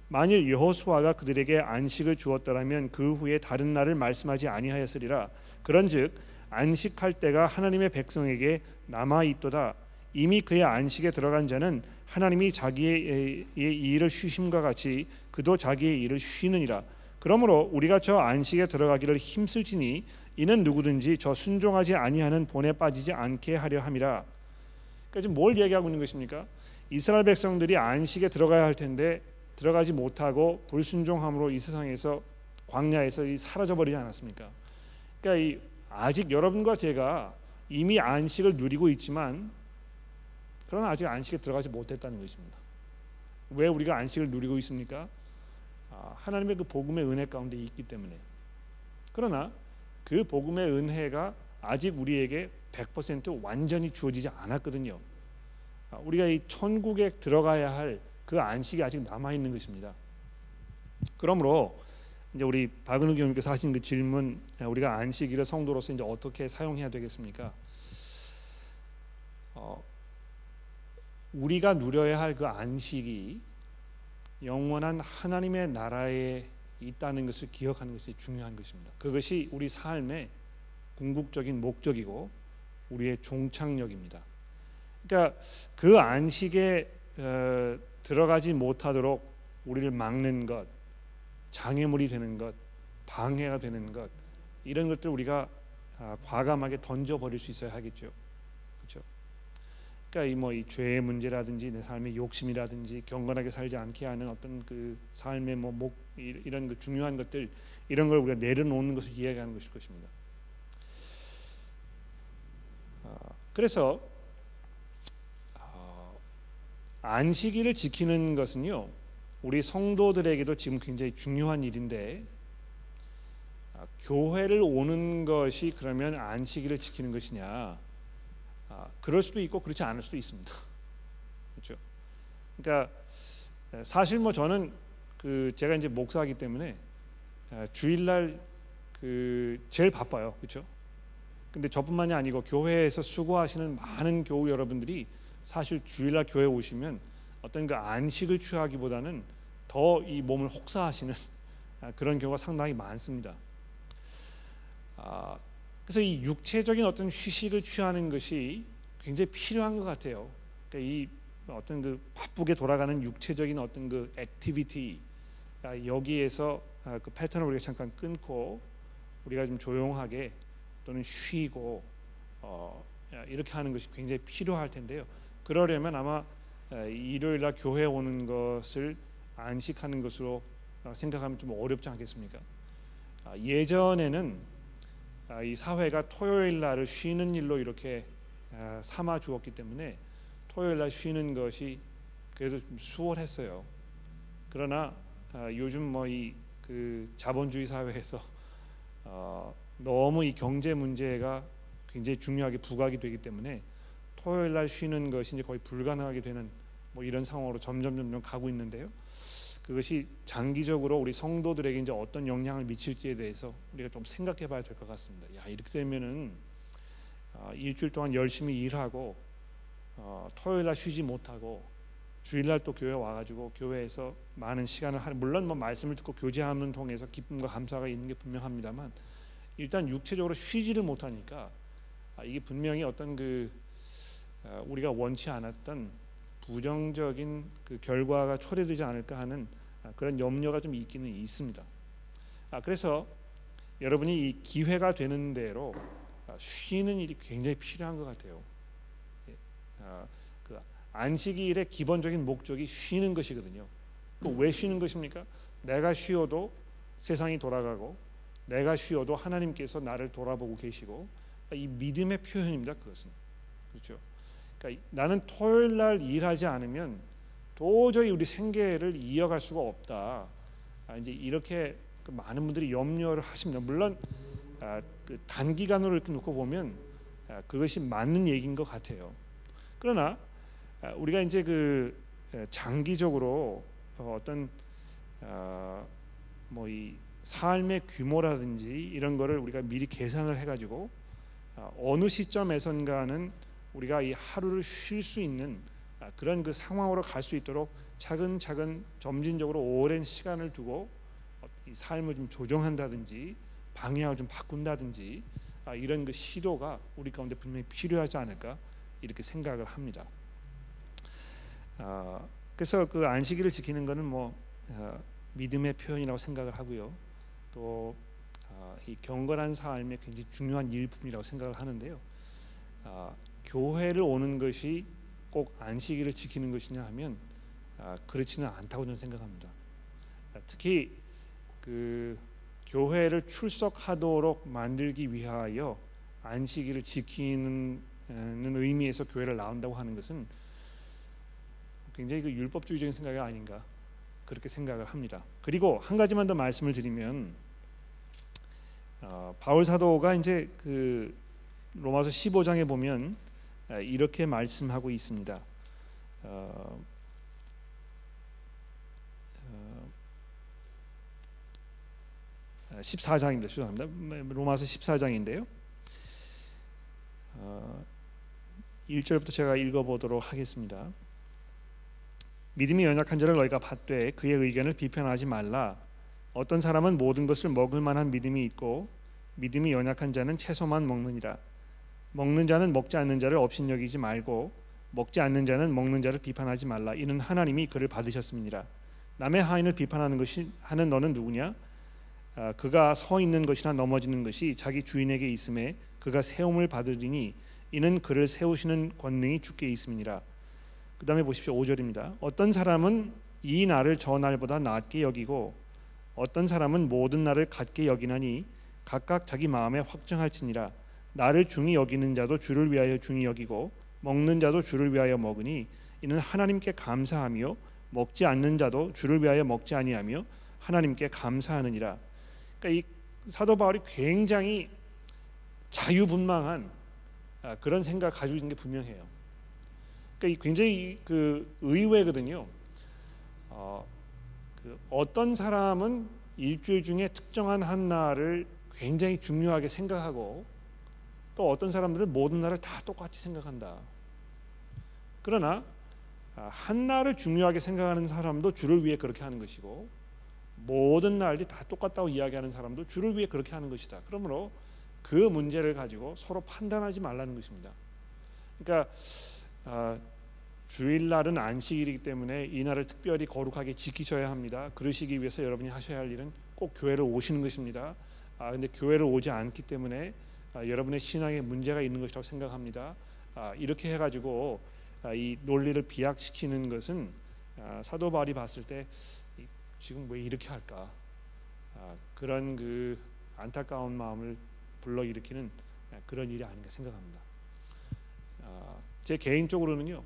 A: 만일 여호수아가 그들에게 안식을 주었더라면 그 후에 다른 날을 말씀하지 아니하였으리라. 그런즉 안식할 때가 하나님의 백성에게 남아 있도다 이미 그의 안식에 들어간 자는 하나님이 자기의 일을 쉬심과 같이 그도 자기의 일을 쉬느니라 그러므로 우리가 저 안식에 들어가기를 힘쓸지니 이는 누구든지 저 순종하지 아니하는 본에 빠지지 않게 하려 함이라 그러니까 지금 뭘 얘기하고 있는 것입니까? 이스라엘 백성들이 안식에 들어가야 할 텐데 들어가지 못하고 불순종함으로 이 세상에서 광야에서 사라져 버리지 않았습니까? 그러니까 이 아직 여러분과 제가 이미 안식을 누리고 있지만 그러나 아직 안식에 들어가지 못했다는 것입니다. 왜 우리가 안식을 누리고 있습니까? 아, 하나님의 그 복음의 은혜 가운데 있기 때문에. 그러나 그 복음의 은혜가 아직 우리에게 100% 완전히 주어지지 않았거든요. 아, 우리가 이 천국에 들어가야 할 그 안식이 아직 남아 있는 것입니다. 그러므로 이제 우리 박은우 교님께서 하신 그 질문, 우리가 안식일을 성도로서 이제 어떻게 사용해야 되겠습니까? 어, 우리가 누려야 할 그 안식이 영원한 하나님의 나라에 있다는 것을 기억하는 것이 중요한 것입니다. 그것이 우리 삶의 궁극적인 목적이고 우리의 종착역입니다. 그러니까 그 안식에 어, 들어가지 못하도록 우리를 막는 것, 장애물이 되는 것, 방해가 되는 것 이런 것들 우리가 아, 과감하게 던져 버릴 수 있어야 하겠죠. 그렇죠? 그러니까 이 뭐이 뭐 죄의 문제라든지 내 삶의 욕심이라든지 경건하게 살지 않게 하는 어떤 그 삶의 뭐 목 이런 그 중요한 것들 이런 걸 우리가 내려놓는 것을 이야기하는 것일 것입니다. 어, 그래서 어, 안식일을 지키는 것은요 우리 성도들에게도 지금 굉장히 중요한 일인데 아, 교회를 오는 것이 그러면 안식일을 지키는 것이냐? 아, 그럴 수도 있고 그렇지 않을 수도 있습니다. *laughs* 그렇죠? 그러니까 사실 뭐 저는 그 제가 이제 목사이기 때문에 주일날 그 제일 바빠요. 그렇죠? 근데 저뿐만이 아니고 교회에서 수고하시는 많은 교우 여러분들이 사실 주일날 교회 오시면 어떤 그 안식을 취하기보다는 더 이 몸을 혹사하시는 그런 경우가 상당히 많습니다. 아, 그래서 이 육체적인 어떤 휴식을 취하는 것이 굉장히 필요한 것 같아요. 그러니까 이 어떤 그 바쁘게 돌아가는 육체적인 어떤 그 activity 여기에서 아, 그 패턴을 우리가 잠깐 끊고 우리가 좀 조용하게 또는 쉬고 어, 이렇게 하는 것이 굉장히 필요할 텐데요. 그러려면 아마 일요일 날 교회 오는 것을 안식하는 것으로 어, 생각하면 좀 어렵지 않겠습니까? 아, 예전에는 아, 이 사회가 토요일 날을 쉬는 일로 이렇게 아, 삼아 주었기 때문에 토요일 날 쉬는 것이 그래도 좀 수월했어요. 그러나 요즘 뭐 이 그 자본주의 사회에서 어, 너무 이 경제 문제가 굉장히 중요하게 부각이 되기 때문에 토요일 날 쉬는 것이 이제 거의 불가능하게 되는 뭐 이런 상황으로 점점 점점 가고 있는데요. 그것이 장기적으로 우리 성도들에게 이제 어떤 영향을 미칠지에 대해서 우리가 좀 생각해 봐야 될 것 같습니다. 야 이렇게 되면은 어, 일주일 동안 열심히 일하고 어, 토요일 날 쉬지 못하고 주일날 또 교회 와가지고 교회에서 많은 시간을 하 물론 뭐 말씀을 듣고 교제하는 통해서 기쁨과 감사가 있는 게 분명합니다만 일단 육체적으로 쉬지를 못하니까 아, 이게 분명히 어떤 그 어, 우리가 원치 않았던 부정적인 그 결과가 초래되지 않을까 하는 아, 그런 염려가 좀 있기는 있습니다. 아, 그래서 여러분이 이 기회가 되는 대로 아, 쉬는 일이 굉장히 필요한 것 같아요. 예. 그 안식일의 기본적인 목적이 쉬는 것이거든요. 왜 쉬는 것입니까? 내가 쉬어도 세상이 돌아가고 내가 쉬어도 하나님께서 나를 돌아보고 계시고 이 믿음의 표현입니다. 그것은 그렇죠. 그러니까 나는 토요일 날 일하지 않으면 도저히 우리 생계를 이어갈 수가 없다. 아, 이제 이렇게 그 많은 분들이 염려를 하십니다. 물론 아, 그 단기간으로 이렇게 놓고 보면 아, 그것이 맞는 얘기인 것 같아요. 그러나 아, 우리가 이제 그 장기적으로 어떤 아, 뭐이 삶의 규모라든지 이런 거를 우리가 미리 계산을 해가지고 아, 어느 시점에선가는 우리가 이 하루를 쉴 수 있는 아, 그런 그 상황으로 갈 수 있도록 차근차근 점진적으로 오랜 시간을 두고 어, 이 삶을 좀 조정한다든지 방향을 좀 바꾼다든지 아, 이런 그 시도가 우리 가운데 분명히 필요하지 않을까 이렇게 생각을 합니다. 그래서 그 안식일을 지키는 것은 뭐 믿음의 표현이라고 생각을 하고요. 또이 아, 경건한 삶의 굉장히 중요한 일품이라고 생각을 하는데요. 아, 교회를 오는 것이 꼭 안식일을 지키는 것이냐 하면 아, 그렇지는 않다고 저는 생각합니다. 특히 그 교회를 출석하도록 만들기 위하여 안식일을 지키는 의미에서 교회를 나온다고 하는 것은 굉장히 그 율법주의적인 생각이 아닌가 그렇게 생각을 합니다. 그리고 한 가지만 더 말씀을 드리면 어, 바울 사도가 이제 그 로마서 15장에 보면 이렇게 말씀하고 있습니다. 어, 어, 14장입니다. 죄송합니다. 로마서 14장인데요. 어, 1절부터 제가 읽어보도록 하겠습니다. 믿음이 연약한 자를 너희가 받되 그의 의견을 비판하지 말라. 어떤 사람은 모든 것을 먹을 만한 믿음이 있고 믿음이 연약한 자는 채소만 먹느니라. 먹는 자는 먹지 않는 자를 업신여기지 말고 먹지 않는 자는 먹는 자를 비판하지 말라. 이는 하나님이 그를 받으셨습니다. 남의 하인을 비판하는 것이 하는 너는 누구냐? 아, 그가 서 있는 것이나 넘어지는 것이 자기 주인에게 있음에 그가 세움을 받으리니 이는 그를 세우시는 권능이 주께 있음이니라. 그 다음에 보십시오. 5절입니다. 어떤 사람은 이 날을 저 날보다 낫게 여기고 어떤 사람은 모든 날을 같게 여기나니 각각 자기 마음에 확정할지니라 나를 중히 여기는 자도 주를 위하여 중히 여기고 먹는 자도 주를 위하여 먹으니 이는 하나님께 감사하며 먹지 않는 자도 주를 위하여 먹지 아니하며 하나님께 감사하느니라. 그러니까 이 사도 바울이 굉장히 자유분방한 아, 그런 생각 가지고 있는 게 분명해요. 그러니까 굉장히 그 의외거든요. 어, 그 어떤 사람은 일주일 중에 특정한 한 날을 굉장히 중요하게 생각하고 또 어떤 사람들은 모든 날을 다 똑같이 생각한다. 그러나 아, 한 날을 중요하게 생각하는 사람도 주를 위해 그렇게 하는 것이고 모든 날이 다 똑같다고 이야기하는 사람도 주를 위해 그렇게 하는 것이다. 그러므로 그 문제를 가지고 서로 판단하지 말라는 것입니다. 그러니까 아, 주일날은 안식일이기 때문에 이 날을 특별히 거룩하게 지키셔야 합니다. 그러시기 위해서 여러분이 하셔야 할 일은 꼭 교회를 오시는 것입니다. 아 근데 교회를 오지 않기 때문에 아, 여러분의 신앙에 문제가 있는 것이라고 생각합니다. 아, 이렇게 해가지고 아, 이 논리를 비약시키는 것은 아, 사도 바울이 봤을 때 지금 왜 이렇게 할까 아, 그런 그 안타까운 마음을 불러일으키는 그런 일이 아닌가 생각합니다. 제 개인적으로는요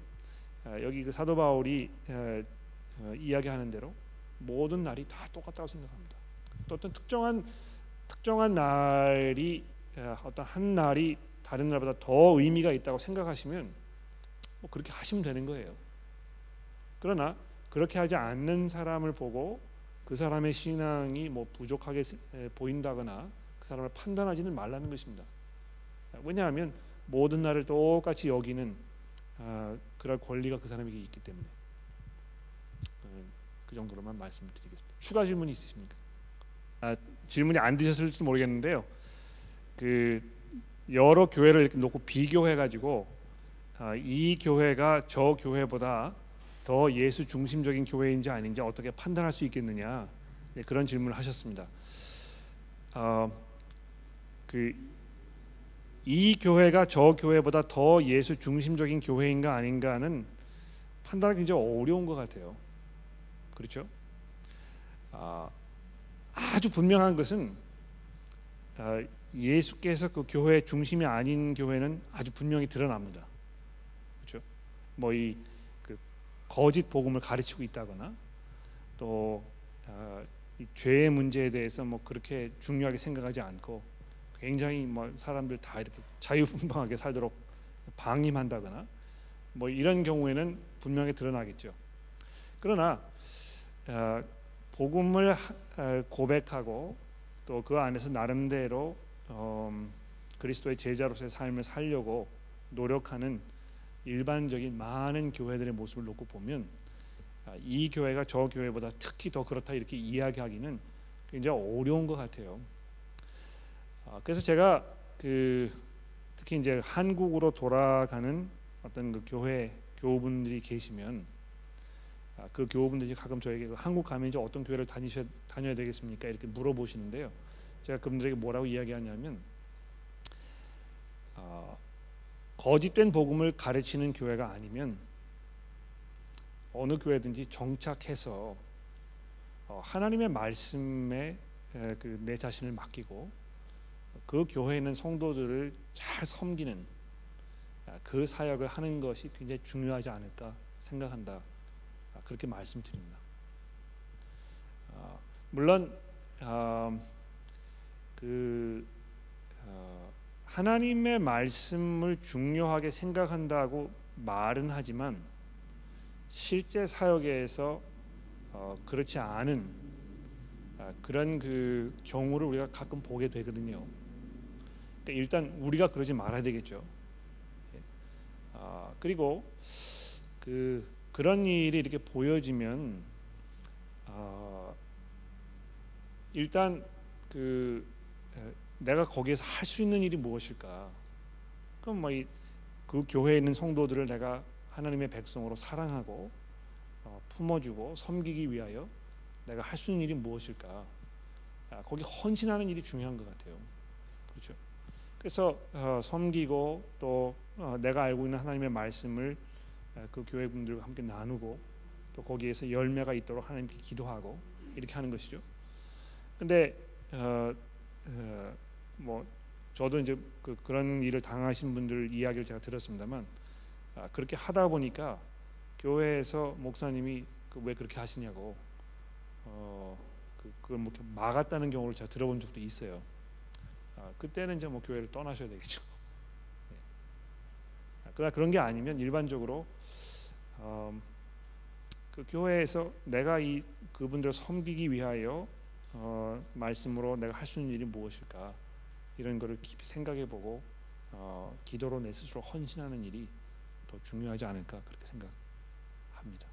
A: 여기 그 사도 바울이 어, 이야기하는 대로 모든 날이 다 똑같다고 생각합니다. 또 어떤 특정한 특정한 날이 어떤 한 날이 다 다른 날보다 더 의미가 있다고 생각하시면 뭐 그렇게 하시면 되는 거예요. 그러나 그렇게 하지 않는 사람을 보고 그 사람의 신앙이 뭐 부족하게 보인다거나 그 사람을 판단하지는 말라는 것입니다. 왜냐하면 모든 날을 똑같이 여기는 아, 그럴 권리가 그 사람에게 있기 때문에 어, 그 정도로만 말씀드리겠습니다. 추가 질문이 있으십니까? 아, 질문이 안 드셨을지 모르겠는데요. 그 여러 교회를 이렇게 놓고 비교해 가지고 아, 이 교회가 저 교회보다 더 예수 중심적인 교회인지 아닌지 어떻게 판단할 수 있겠느냐 네, 그런 질문을 하셨습니다. 어, 그이 교회가 저 교회보다 더 예수 중심적인 교회인가 아닌가는 판단하기 굉장히 어려운 것 같아요. 그렇죠? 아, 아주 분명한 것은 아, 예수께서 그 교회 중심이 아닌 교회는 아주 분명히 드러납니다. 그렇죠? 뭐 이 그 거짓 복음을 가르치고 있다거나 또 아, 죄의 문제에 대해서 뭐 그렇게 중요하게 생각하지 않고 굉장히 뭐 사람들 다 이렇게 자유분방하게 살도록 방임한다거나 뭐 이런 경우에는 분명히 드러나겠죠. 그러나 어, 복음을 어, 고백하고 또 그 안에서 나름대로 어, 그리스도의 제자로서의 삶을 살려고 노력하는 일반적인 많은 교회들의 모습을 놓고 보면 아, 이 교회가 저 교회보다 특히 더 그렇다 이렇게 이야기하기는 굉장히 어려운 것 같아요. 아, 그래서 제가 그 특히 이제 한국으로 돌아가는 어떤 그 교회 교우분들이 계시면 아, 그 교우분들이 가끔 저에게 그 한국 가면 이제 어떤 교회를 다니셔 다녀야 되겠습니까? 이렇게 물어보시는데요. 제가 그분들에게 뭐라고 이야기하냐면 어, 거짓된 복음을 가르치는 교회가 아니면 어느 교회든지 정착해서 어, 하나님의 말씀에 그내 자신을 맡기고 그 교회에 있는 성도들을 잘 섬기는 아, 그 사역을 하는 것이 굉장히 중요하지 않을까 생각한다. 아, 그렇게 말씀드립니다. 아, 물론 그 하나님의 말씀을 중요하게 생각한다고 말은 하지만 실제 사역에서 어, 그렇지 않은 그런 그 경우를 우리가 가끔 보게 되거든요. 그러니까 일단 우리가 그러지 말아야 되겠죠. 예. 아, 그리고 그 그런 일이 이렇게 보여지면 아, 일단 그 내가 거기에서 할 수 있는 일이 무엇일까? 그럼 뭐그 교회에 있는 성도들을 내가 하나님의 백성으로 사랑하고 어, 품어주고 섬기기 위하여 내가 할 수 있는 일이 무엇일까? 아, 거기 헌신하는 일이 중요한 것 같아요. 그렇죠? 그래서 어, 섬기고 또 어, 내가 알고 있는 하나님의 말씀을 어, 그 교회 분들과 함께 나누고 또 거기에서 열매가 있도록 하나님께 기도하고 이렇게 하는 것이죠. 근데 어, 어, 뭐 저도 이제 그, 그런 일을 당하신 분들 이야기를 제가 들었습니다만 아, 그렇게 하다 보니까 교회에서 목사님이 그 왜 그렇게 하시냐고 어, 그, 그걸 뭐 막았다는 경우를 제가 들어본 적도 있어요. 아, 그때는 이제 뭐 교회를 떠나셔야 되겠죠. 네. 아, 그러나 그런 게 아니면 일반적으로 어, 그 교회에서 내가 이 그분들을 섬기기 위하여 어, 말씀으로 내가 할 수 있는 일이 무엇일까 이런 거를 깊이 생각해보고 어, 기도로 내 스스로 헌신하는 일이 더 중요하지 않을까 그렇게 생각합니다.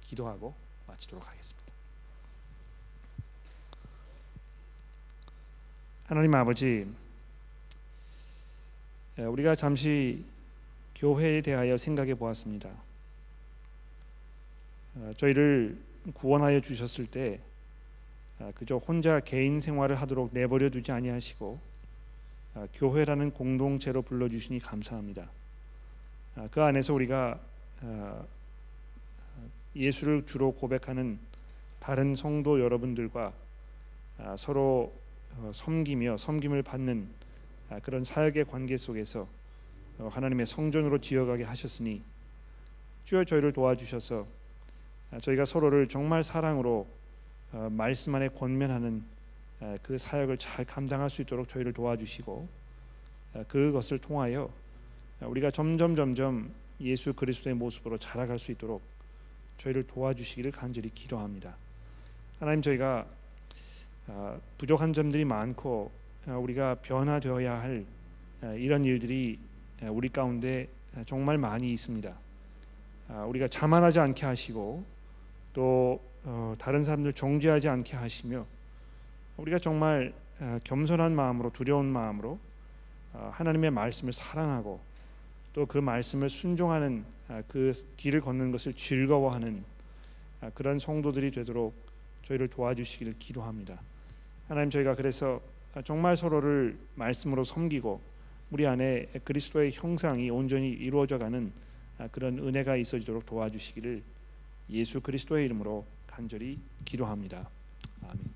A: 기도하고 마치도록 하겠습니다. 하나님 아버지, 예, 우리가 잠시 교회에 대하여 생각해 보았습니다. 어, 저희를 구원하여 주셨을 때 아, 그저 혼자 개인 생활을 하도록 내버려 두지 아니하시고 아, 교회라는 공동체로 불러 주시니 감사합니다. 아, 그 안에서 우리가 예수를 주로 고백하는 다른 성도 여러분들과 서로 어, 섬기며 섬김을 받는 아, 그런 사역의 관계 속에서 어, 하나님의 성전으로 지어가게 하셨으니 주여 저희를 도와주셔서 아, 저희가 서로를 정말 사랑으로 어, 말씀 안에 권면하는 에, 그 사역을 잘 감당할 수 있도록 저희를 도와주시고 에, 그것을 통하여 우리가 점점 점점 예수 그리스도의 모습으로 자라갈 수 있도록 저희를 도와주시기를 간절히 기도합니다. 하나님 저희가 아, 부족한 점들이 많고 아, 우리가 변화되어야 할 아, 이런 일들이 아, 우리 가운데 아, 정말 많이 있습니다. 아, 우리가 자만하지 않게 하시고 또 어, 다른 사람들 정죄하지 않게 하시며 우리가 정말 아, 겸손한 마음으로 두려운 마음으로 아, 하나님의 말씀을 사랑하고 또 그 말씀을 순종하는 아, 그 길을 걷는 것을 즐거워하는 아, 그런 성도들이 되도록 저희를 도와주시기를 기도합니다. 하나님 저희가 그래서 아, 정말 서로를 말씀으로 섬기고 우리 안에 그리스도의 형상이 온전히 이루어져가는 아, 그런 은혜가 있어지도록 도와주시기를 예수 그리스도의 이름으로 간절히 기도합니다. 아멘.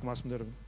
A: 고맙습니다, 여러분.